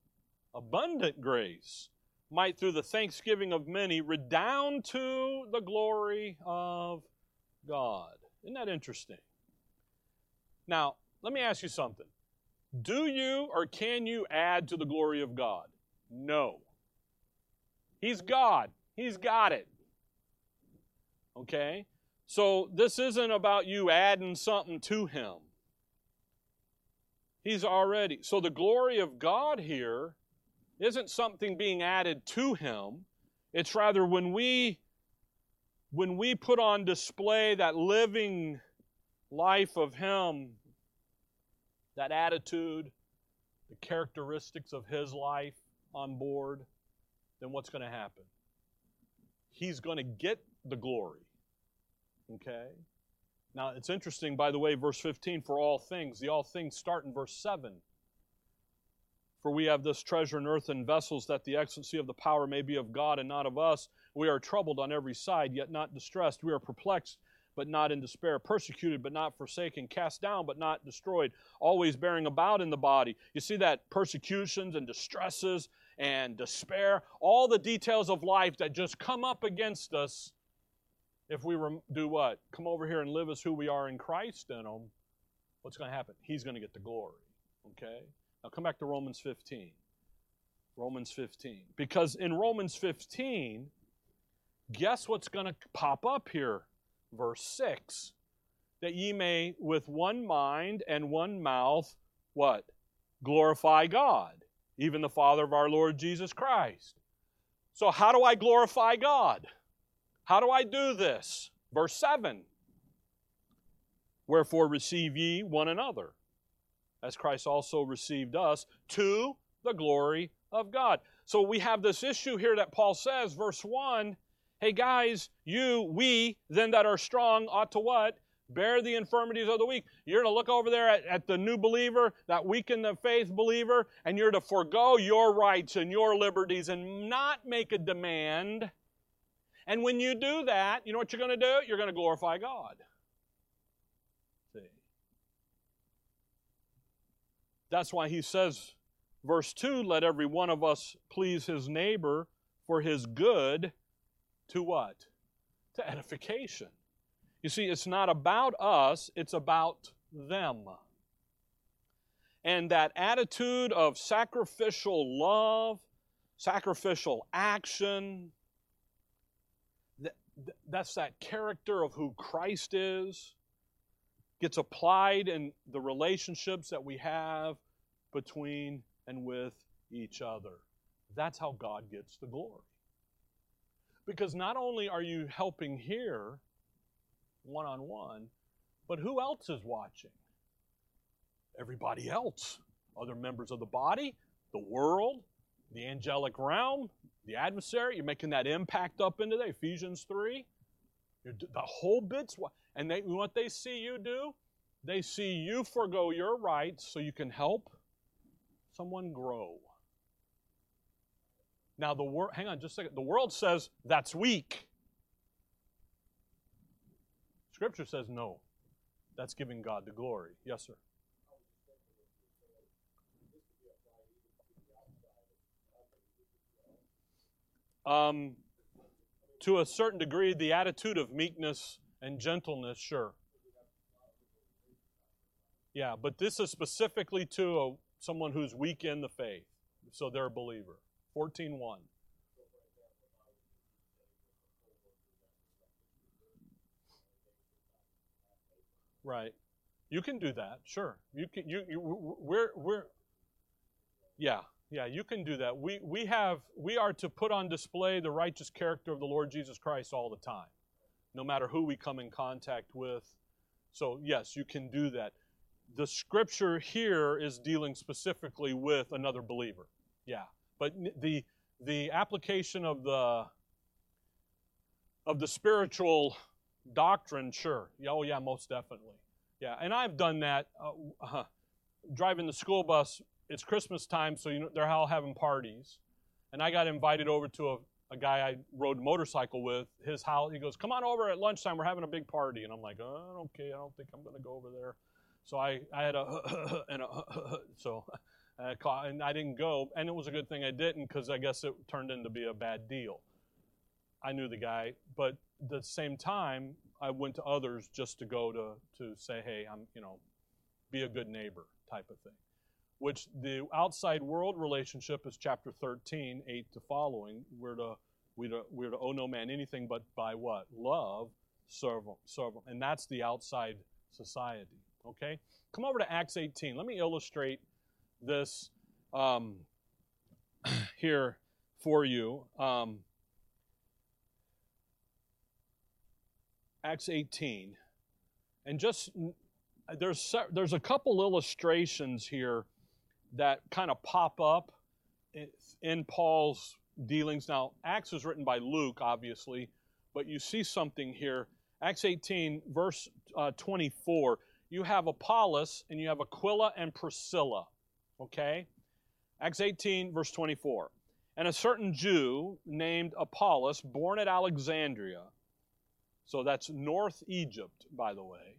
Abundant grace might through the thanksgiving of many redound to the glory of God. Isn't that interesting? Now, let me ask you something. Do you or can you add to the glory of God? No. He's God. He's got it. Okay? So this isn't about you adding something to Him. He's already. So the glory of God here isn't something being added to Him. It's rather when we when we put on display that living life of Him that attitude, the characteristics of his life on board, then what's going to happen? He's going to get the glory. Okay? Now, it's interesting, by the way, verse 15, for all things. The all things start in verse 7. For we have this treasure in earthen vessels, that the excellency of the power may be of God and not of us. We are troubled on every side, yet not distressed. We are perplexed, but not in despair, persecuted, but not forsaken, cast down, but not destroyed, always bearing about in the body. You see that persecutions and distresses and despair, all the details of life that just come up against us if we do what? Come over here and live as who we are in Christ in them. Um, what's going to happen? He's going to get the glory. Okay? Now come back to Romans 15. Romans 15. Because in Romans 15, guess what's going to pop up here? Verse 6 that ye may with one mind and one mouth what? Glorify god even the father of our lord jesus christ. So how do i glorify god? How do i do this? Verse 7 wherefore receive ye one another as christ also received us to the glory of god. So we have this issue here that paul says verse 1 Hey guys, you, we, then that are strong ought to what? Bear the infirmities of the weak. You're to look over there at, at the new believer, that weak in the faith believer, and you're to forego your rights and your liberties and not make a demand. And when you do that, you know what you're going to do? You're going to glorify God. See? That's why he says, verse 2 let every one of us please his neighbor for his good to what? To edification. You see, it's not about us, it's about them. And that attitude of sacrificial love, sacrificial action, that's that character of who Christ is, gets applied in the relationships that we have between and with each other. That's how God gets the glory. Because not only are you helping here one on one, but who else is watching? Everybody else. Other members of the body, the world, the angelic realm, the adversary. You're making that impact up into there. Ephesians 3. You're, the whole bit's and they, what they see you do, they see you forego your rights so you can help someone grow. Now the world, hang on just a second. The world says that's weak. Scripture says no. That's giving God the glory. Yes, sir. Um, to a certain degree, the attitude of meekness and gentleness, sure. Yeah, but this is specifically to a, someone who's weak in the faith, so they're a believer. 14.1. Right. You can do that, sure. You can. You. you we're. We're. Yeah. Yeah. You can do that. We. We have. We are to put on display the righteous character of the Lord Jesus Christ all the time, no matter who we come in contact with. So yes, you can do that. The scripture here is dealing specifically with another believer. Yeah. But the the application of the of the spiritual doctrine, sure. Oh yeah, most definitely. Yeah, and I've done that. Uh, uh, driving the school bus. It's Christmas time, so you know they're all having parties, and I got invited over to a, a guy I rode motorcycle with. His house. He goes, "Come on over at lunchtime. We're having a big party." And I'm like, "Oh, okay. I don't think I'm going to go over there." So I I had a and a so. Uh, Caught, and I didn't go, and it was a good thing I didn't because I guess it turned into be a bad deal. I knew the guy, but the same time, I went to others just to go to to say, hey, I'm you know, be a good neighbor type of thing. Which the outside world relationship is chapter 13, 8 to following. We're to we're to, we're to owe no man anything but by what love serve them, serve them, and that's the outside society. Okay, come over to Acts 18. Let me illustrate this um, here for you. Um, Acts 18. And just there's there's a couple illustrations here that kind of pop up in Paul's dealings. Now, Acts is written by Luke, obviously, but you see something here. Acts 18, verse uh, 24. You have Apollos and you have Aquila and Priscilla. Okay? Acts 18, verse 24. And a certain Jew named Apollos, born at Alexandria, so that's North Egypt, by the way.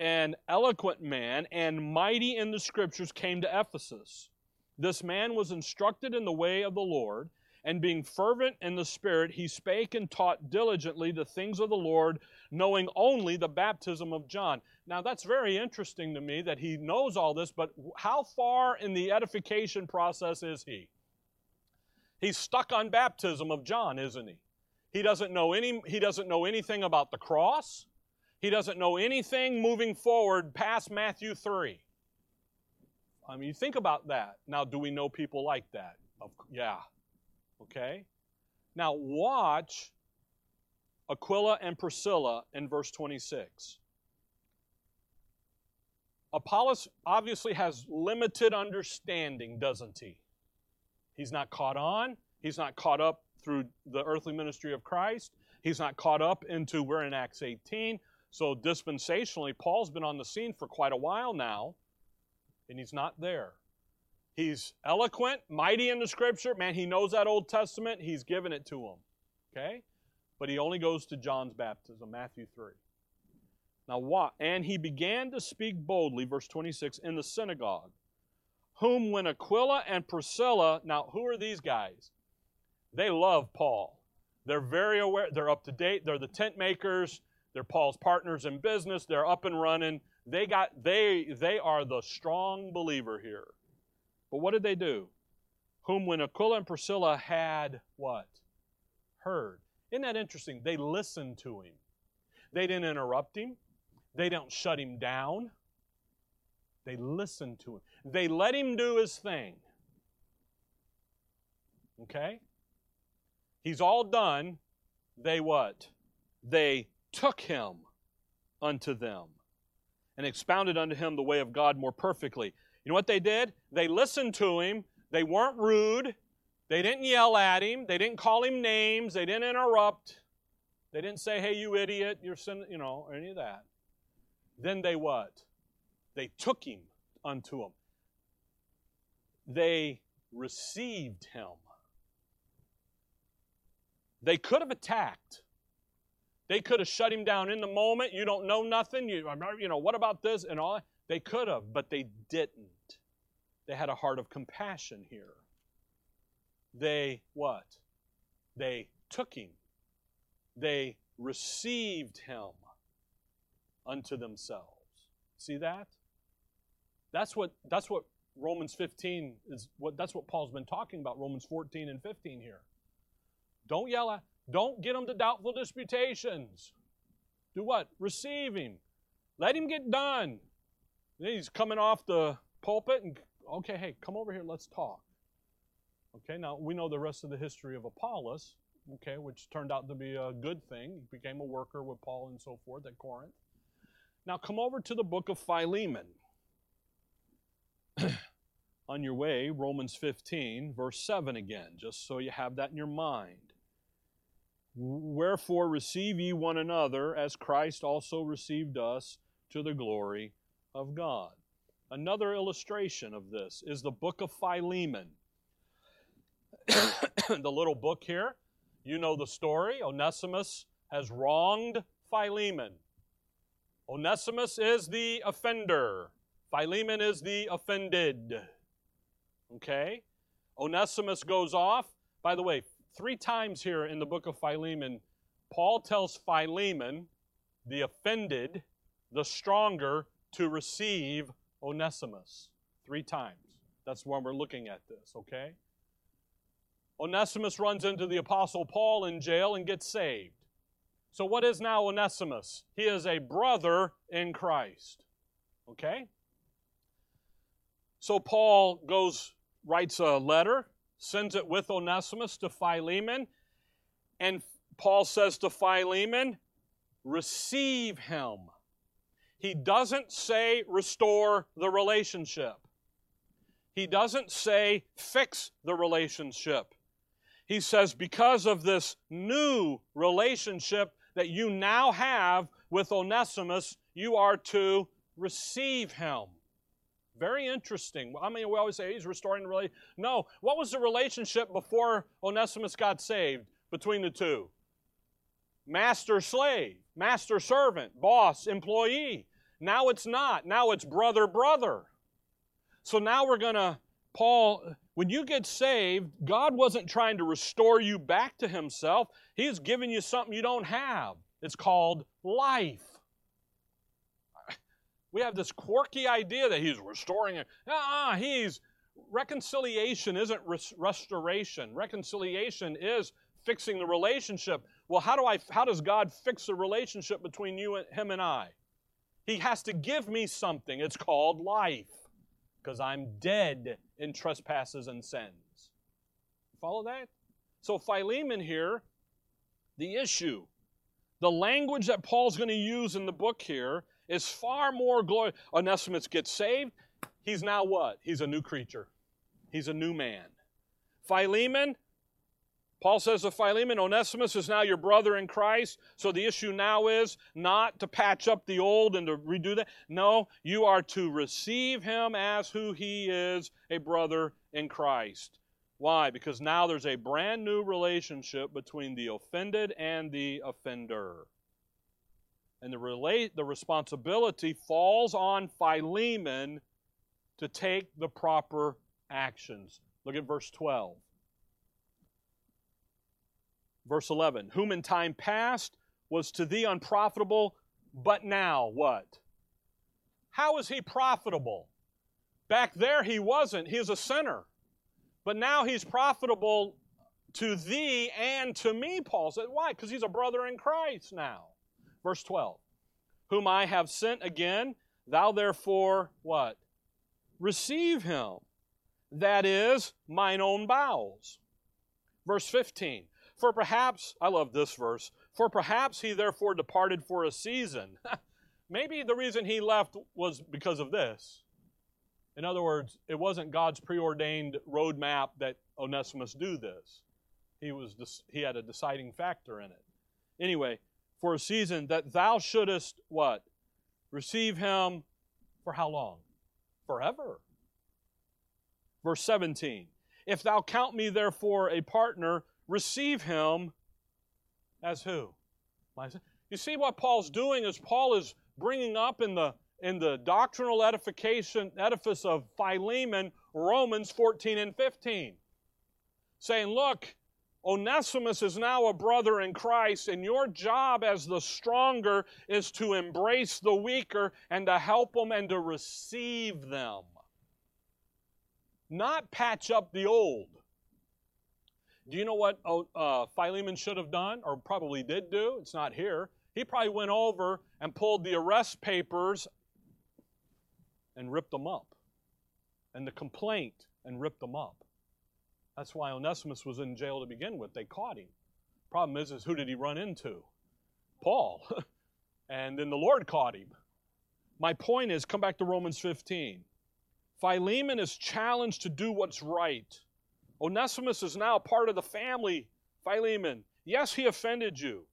An eloquent man and mighty in the scriptures came to Ephesus. This man was instructed in the way of the Lord, and being fervent in the Spirit, he spake and taught diligently the things of the Lord, knowing only the baptism of John. Now, that's very interesting to me that he knows all this, but how far in the edification process is he? He's stuck on baptism of John, isn't he? He doesn't know any he doesn't know anything about the cross. He doesn't know anything moving forward past Matthew 3. I mean, think about that. Now, do we know people like that? Yeah. Okay? Now, watch Aquila and Priscilla in verse 26. Apollos obviously has limited understanding, doesn't he? He's not caught on, he's not caught up through the earthly ministry of Christ. He's not caught up into, we're in Acts 18. So dispensationally, Paul's been on the scene for quite a while now, and he's not there. He's eloquent, mighty in the scripture. Man, he knows that Old Testament. He's given it to him. Okay? But he only goes to John's baptism, Matthew 3. Now what? And he began to speak boldly, verse 26, in the synagogue, whom when Aquila and Priscilla, now who are these guys? They love Paul. They're very aware, they're up to date, they're the tent makers, they're Paul's partners in business, they're up and running. They got they they are the strong believer here. But what did they do? Whom when Aquila and Priscilla had what? Heard. Isn't that interesting? They listened to him. They didn't interrupt him. They don't shut him down. They listened to him. They let him do his thing. Okay? He's all done. They what? They took him unto them and expounded unto him the way of God more perfectly. You know what they did? They listened to him. They weren't rude. They didn't yell at him. They didn't call him names. They didn't interrupt. They didn't say, hey, you idiot, you're sin, you know, or any of that. Then they what? They took him unto them. They received him. They could have attacked. They could have shut him down in the moment. You don't know nothing. You, you know, what about this and all? They could have, but they didn't. They had a heart of compassion here. They what? They took him. They received him unto themselves. See that? That's what that's what Romans 15 is what that's what Paul's been talking about Romans 14 and 15 here. Don't yell at don't get them to doubtful disputations. Do what? Receive him. Let him get done. He's coming off the pulpit and okay, hey, come over here, let's talk. Okay, now we know the rest of the history of Apollos, okay, which turned out to be a good thing. He became a worker with Paul and so forth at Corinth. Now come over to the book of Philemon. On your way, Romans 15, verse 7 again, just so you have that in your mind. Wherefore receive ye one another as Christ also received us to the glory of God. Another illustration of this is the book of Philemon. the little book here, you know the story. Onesimus has wronged Philemon. Onesimus is the offender, Philemon is the offended. Okay? Onesimus goes off. By the way, three times here in the book of Philemon, Paul tells Philemon, the offended, the stronger, to receive Onesimus. Three times. That's when we're looking at this, okay? Onesimus runs into the Apostle Paul in jail and gets saved. So, what is now Onesimus? He is a brother in Christ. Okay? So, Paul goes, writes a letter, sends it with Onesimus to Philemon, and Paul says to Philemon, receive him. He doesn't say restore the relationship. He doesn't say fix the relationship. He says, because of this new relationship that you now have with Onesimus, you are to receive him. Very interesting. I mean, we always say he's restoring the relationship. No, what was the relationship before Onesimus got saved between the two? Master slave, master servant, boss employee. Now it's not. Now it's brother brother. So now we're going to, Paul, when you get saved, God wasn't trying to restore you back to Himself. He's giving you something you don't have. It's called life. We have this quirky idea that He's restoring it. Ah, He's reconciliation isn't res- restoration. Reconciliation is fixing the relationship. Well, how do I? How does God fix the relationship between you and Him and I? He has to give me something. It's called life because I'm dead in trespasses and sins. Follow that? So, Philemon here, the issue, the language that Paul's going to use in the book here is far more glory. Onesimus gets saved. He's now what? He's a new creature, he's a new man. Philemon, Paul says to Philemon, Onesimus is now your brother in Christ. So the issue now is not to patch up the old and to redo that. No, you are to receive him as who he is, a brother in Christ. Why? Because now there's a brand new relationship between the offended and the offender. And the, relate, the responsibility falls on Philemon to take the proper actions. Look at verse 12. Verse 11, whom in time past was to thee unprofitable, but now what? How is he profitable? Back there he wasn't. He's a sinner. But now he's profitable to thee and to me, Paul said. Why? Because he's a brother in Christ now. Verse 12. Whom I have sent again, thou therefore what? Receive him. That is mine own bowels. Verse 15. For perhaps, I love this verse, for perhaps he therefore departed for a season. Maybe the reason he left was because of this. In other words, it wasn't God's preordained roadmap that Onesimus do this. He was he had a deciding factor in it. Anyway, for a season that thou shouldest what? Receive him for how long? Forever. Verse 17. If thou count me therefore a partner, receive him as who? You see what Paul's doing is Paul is bringing up in the in the doctrinal edification edifice of Philemon Romans 14 and 15 saying look Onesimus is now a brother in Christ, and your job as the stronger is to embrace the weaker and to help them and to receive them. Not patch up the old. Do you know what oh, uh, Philemon should have done, or probably did do? It's not here. He probably went over and pulled the arrest papers and ripped them up, and the complaint and ripped them up. That's why Onesimus was in jail to begin with. They caught him. Problem is, is who did he run into? Paul. and then the Lord caught him. My point is, come back to Romans 15. Philemon is challenged to do what's right. Onesimus is now part of the family. Philemon, yes, he offended you.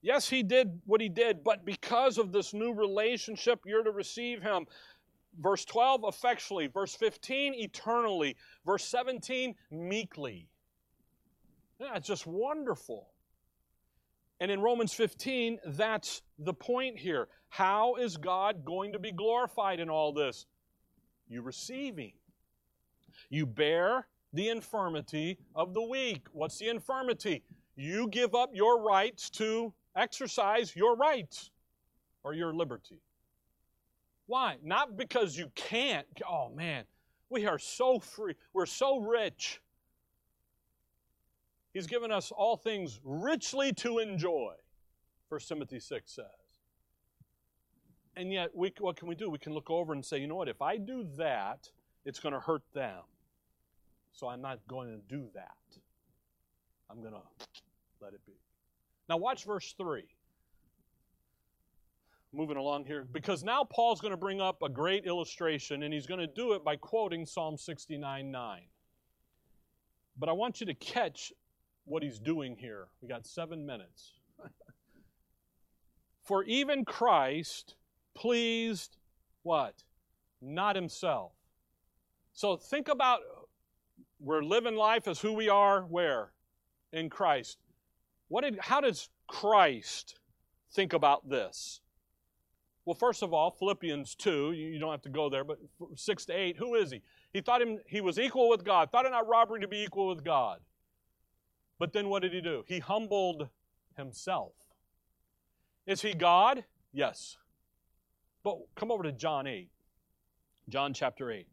Yes, he did what he did, but because of this new relationship, you're to receive him. Verse 12, effectually. Verse 15, eternally. Verse 17, meekly. Yeah, it's just wonderful. And in Romans 15, that's the point here. How is God going to be glorified in all this? You receiving. You bear the infirmity of the weak. What's the infirmity? You give up your rights to exercise your rights or your liberty. Why? Not because you can't. Oh man, we are so free. We're so rich. He's given us all things richly to enjoy, 1 Timothy 6 says. And yet, we, what can we do? We can look over and say, you know what? If I do that, it's going to hurt them. So I'm not going to do that. I'm going to let it be. Now, watch verse 3 moving along here because now Paul's going to bring up a great illustration and he's going to do it by quoting Psalm 69 9. But I want you to catch what he's doing here. We got seven minutes. For even Christ pleased what? Not himself. So think about we're living life as who we are where? In Christ. What did how does Christ think about this? Well, first of all, Philippians 2, you don't have to go there, but 6 to 8, who is he? He thought him he was equal with God, thought it not robbery to be equal with God. But then what did he do? He humbled himself. Is he God? Yes. But come over to John 8. John chapter 8.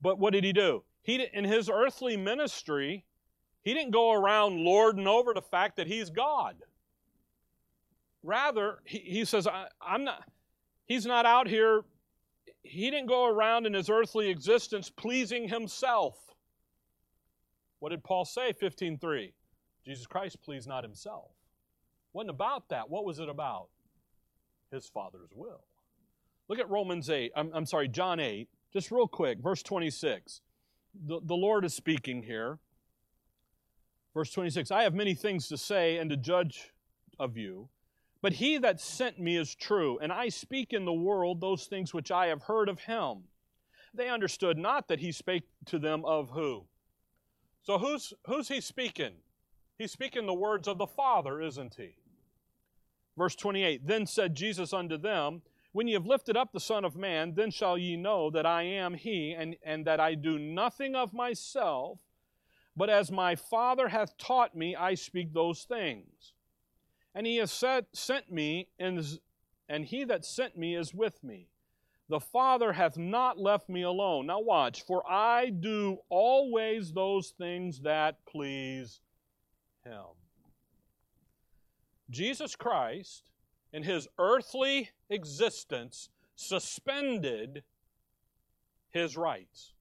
But what did he do? He in his earthly ministry, he didn't go around lording over the fact that he's God. Rather, he, he says, I, I'm not, he's not out here, he didn't go around in his earthly existence pleasing himself. What did Paul say? 15.3. Jesus Christ pleased not himself. Wasn't about that. What was it about? His Father's will. Look at Romans 8. I'm, I'm sorry, John 8. Just real quick, verse 26. The, the Lord is speaking here. Verse 26 I have many things to say and to judge of you, but he that sent me is true, and I speak in the world those things which I have heard of him. They understood not that he spake to them of who? So who's, who's he speaking? He's speaking the words of the Father, isn't he? Verse 28 Then said Jesus unto them, When ye have lifted up the Son of Man, then shall ye know that I am he, and, and that I do nothing of myself, but as my Father hath taught me, I speak those things. And he set, sent me, and, and he that sent me is with me. The Father hath not left me alone. Now watch, for I do always those things that please him. Jesus Christ, in his earthly existence, suspended his rights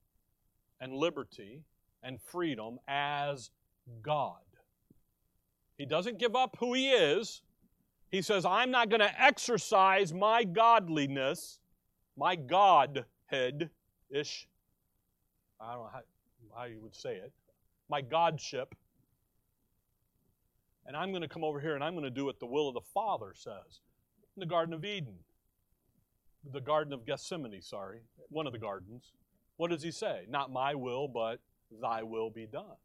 and liberty and freedom as God. He doesn't give up who he is. He says, I'm not going to exercise my godliness, my Godhead, ish. I don't know how, how you would say it. My Godship. And I'm going to come over here and I'm going to do what the will of the Father says. In the Garden of Eden. The Garden of Gethsemane, sorry. One of the gardens. What does he say? Not my will, but thy will be done.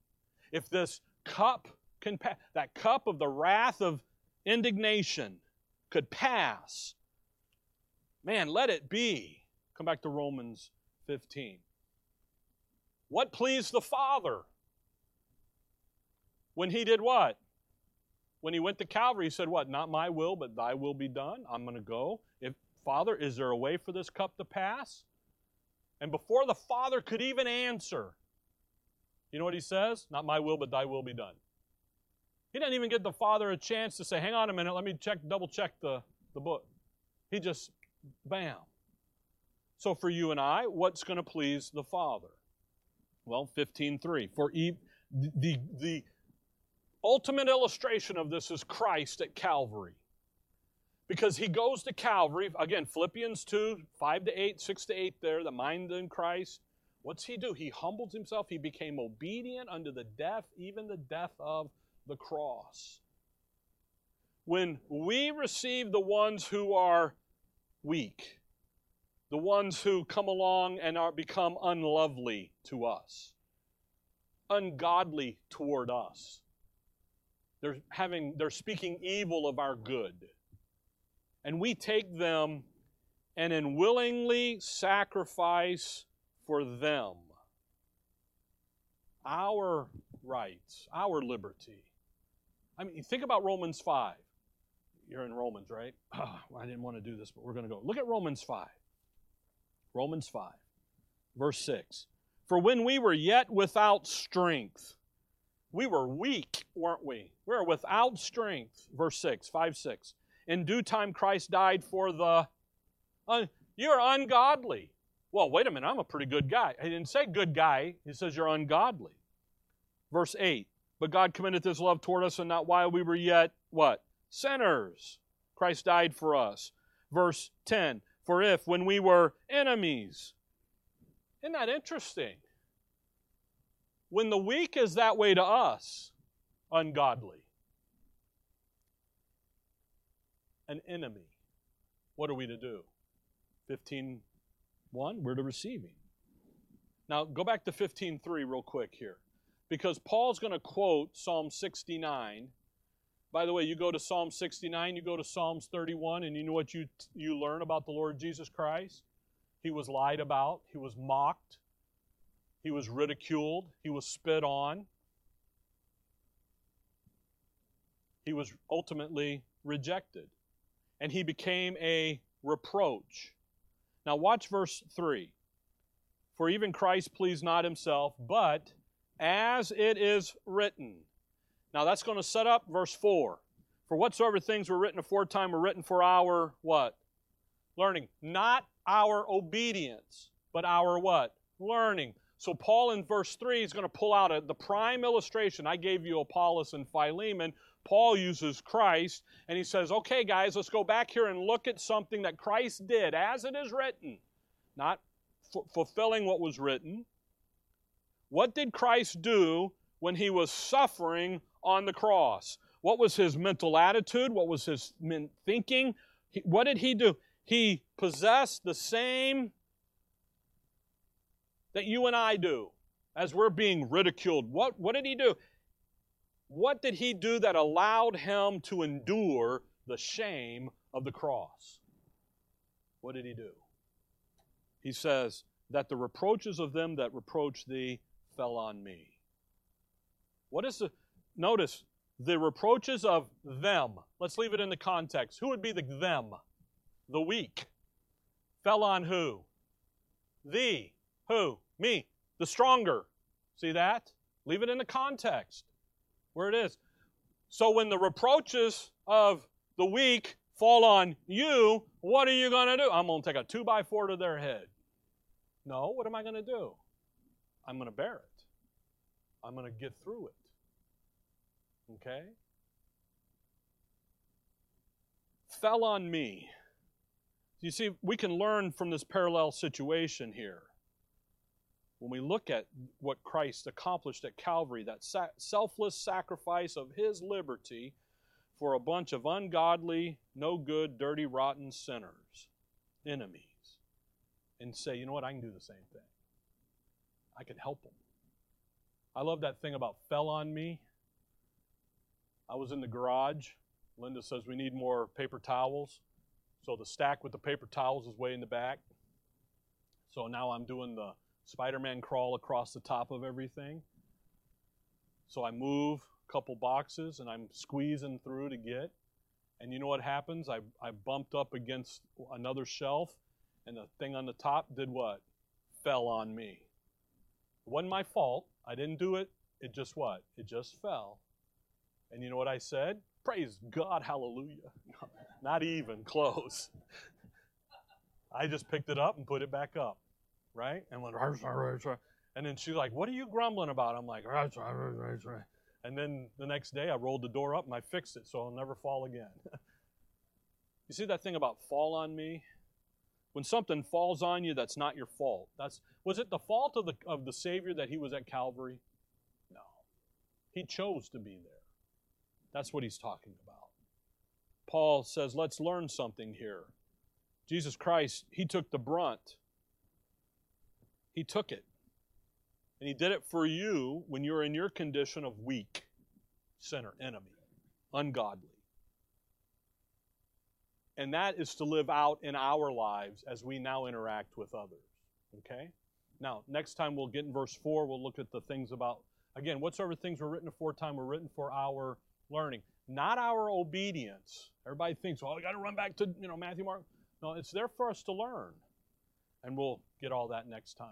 If this cup can pass, that cup of the wrath of indignation could pass, man, let it be. Come back to Romans 15. What pleased the Father? When he did what? When he went to Calvary, he said, What? Not my will, but thy will be done. I'm going to go. If Father, is there a way for this cup to pass? And before the Father could even answer, you know what he says? Not my will, but thy will be done. He didn't even give the Father a chance to say, hang on a minute, let me check, double check the, the book. He just, bam. So for you and I, what's going to please the Father? Well, 15.3. For e- the, the ultimate illustration of this is Christ at Calvary. Because he goes to Calvary, again, Philippians 2, 5 to 8, 6 to 8 there, the mind in Christ. What's he do? He humbles himself. He became obedient unto the death, even the death of the cross. When we receive the ones who are weak, the ones who come along and are become unlovely to us, ungodly toward us, they're having they're speaking evil of our good. And we take them and unwillingly sacrifice for them our rights, our liberty. I mean, think about Romans 5. You're in Romans, right? Oh, I didn't want to do this, but we're going to go. Look at Romans 5. Romans 5, verse 6. For when we were yet without strength, we were weak, weren't we? We were without strength. Verse 6, 5 6. In due time, Christ died for the. Uh, you're ungodly. Well, wait a minute, I'm a pretty good guy. He didn't say good guy, he says you're ungodly. Verse 8. But God commended his love toward us, and not while we were yet, what? Sinners. Christ died for us. Verse 10. For if, when we were enemies, isn't that interesting? When the weak is that way to us, ungodly. An enemy. What are we to do? 15 1, we're to receive him. Now go back to 15.3 real quick here. Because Paul's going to quote Psalm 69. By the way, you go to Psalm 69, you go to Psalms 31, and you know what you, you learn about the Lord Jesus Christ? He was lied about, he was mocked, he was ridiculed, he was spit on, he was ultimately rejected, and he became a reproach. Now, watch verse 3. For even Christ pleased not himself, but as it is written. Now, that's going to set up verse 4. For whatsoever things were written aforetime were written for our what? Learning. Not our obedience, but our what? Learning. So Paul in verse 3 is going to pull out a, the prime illustration. I gave you Apollos and Philemon. Paul uses Christ, and he says, okay, guys, let's go back here and look at something that Christ did as it is written, not f- fulfilling what was written. What did Christ do when he was suffering on the cross? What was his mental attitude? What was his thinking? What did he do? He possessed the same that you and I do as we're being ridiculed. What, what did he do? What did he do that allowed him to endure the shame of the cross? What did he do? He says, That the reproaches of them that reproach thee fell on me. What is the, notice, the reproaches of them. Let's leave it in the context. Who would be the them? The weak. Fell on who? Thee. Who? Me. The stronger. See that? Leave it in the context where it is. So when the reproaches of the weak fall on you, what are you going to do? I'm going to take a two by four to their head. No, what am I going to do? I'm going to bear it. I'm going to get through it. Okay? Fell on me. You see, we can learn from this parallel situation here. When we look at what Christ accomplished at Calvary, that sa- selfless sacrifice of his liberty for a bunch of ungodly, no good, dirty, rotten sinners, enemies, and say, you know what, I can do the same thing. I can help them. I love that thing about fell on me. I was in the garage. Linda says we need more paper towels. So the stack with the paper towels is way in the back. So now I'm doing the Spider Man crawl across the top of everything. So I move a couple boxes and I'm squeezing through to get. And you know what happens? I, I bumped up against another shelf, and the thing on the top did what? Fell on me. It wasn't my fault. I didn't do it. It just what? It just fell. And you know what I said? Praise God, hallelujah. Not even close. I just picked it up and put it back up right? And went, rah, rah, rah, and then she's like, What are you grumbling about? I'm like, rah rah rah, and then the next day I rolled the door up and I fixed it so I'll never fall again. you see that thing about fall on me? When something falls on you that's not your fault. That's was it the fault of the of the Savior that he was at Calvary? No. He chose to be there. That's what he's talking about. Paul says, let's learn something here. Jesus Christ, he took the brunt he took it. And He did it for you when you're in your condition of weak, sinner, enemy, ungodly. And that is to live out in our lives as we now interact with others. Okay? Now, next time we'll get in verse 4, we'll look at the things about, again, whatsoever things were written aforetime were written for our learning, not our obedience. Everybody thinks, well, I got to run back to, you know, Matthew, Mark. No, it's there for us to learn. And we'll get all that next time.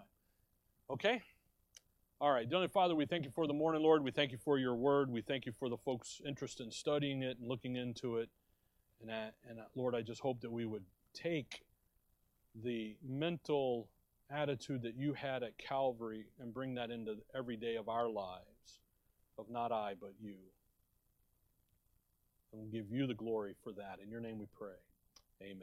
Okay? All right. Dearly Father, we thank you for the morning, Lord. We thank you for your word. We thank you for the folks' interest in studying it and looking into it. And, uh, and uh, Lord, I just hope that we would take the mental attitude that you had at Calvary and bring that into every day of our lives, of not I, but you. And we'll give you the glory for that. In your name we pray. Amen.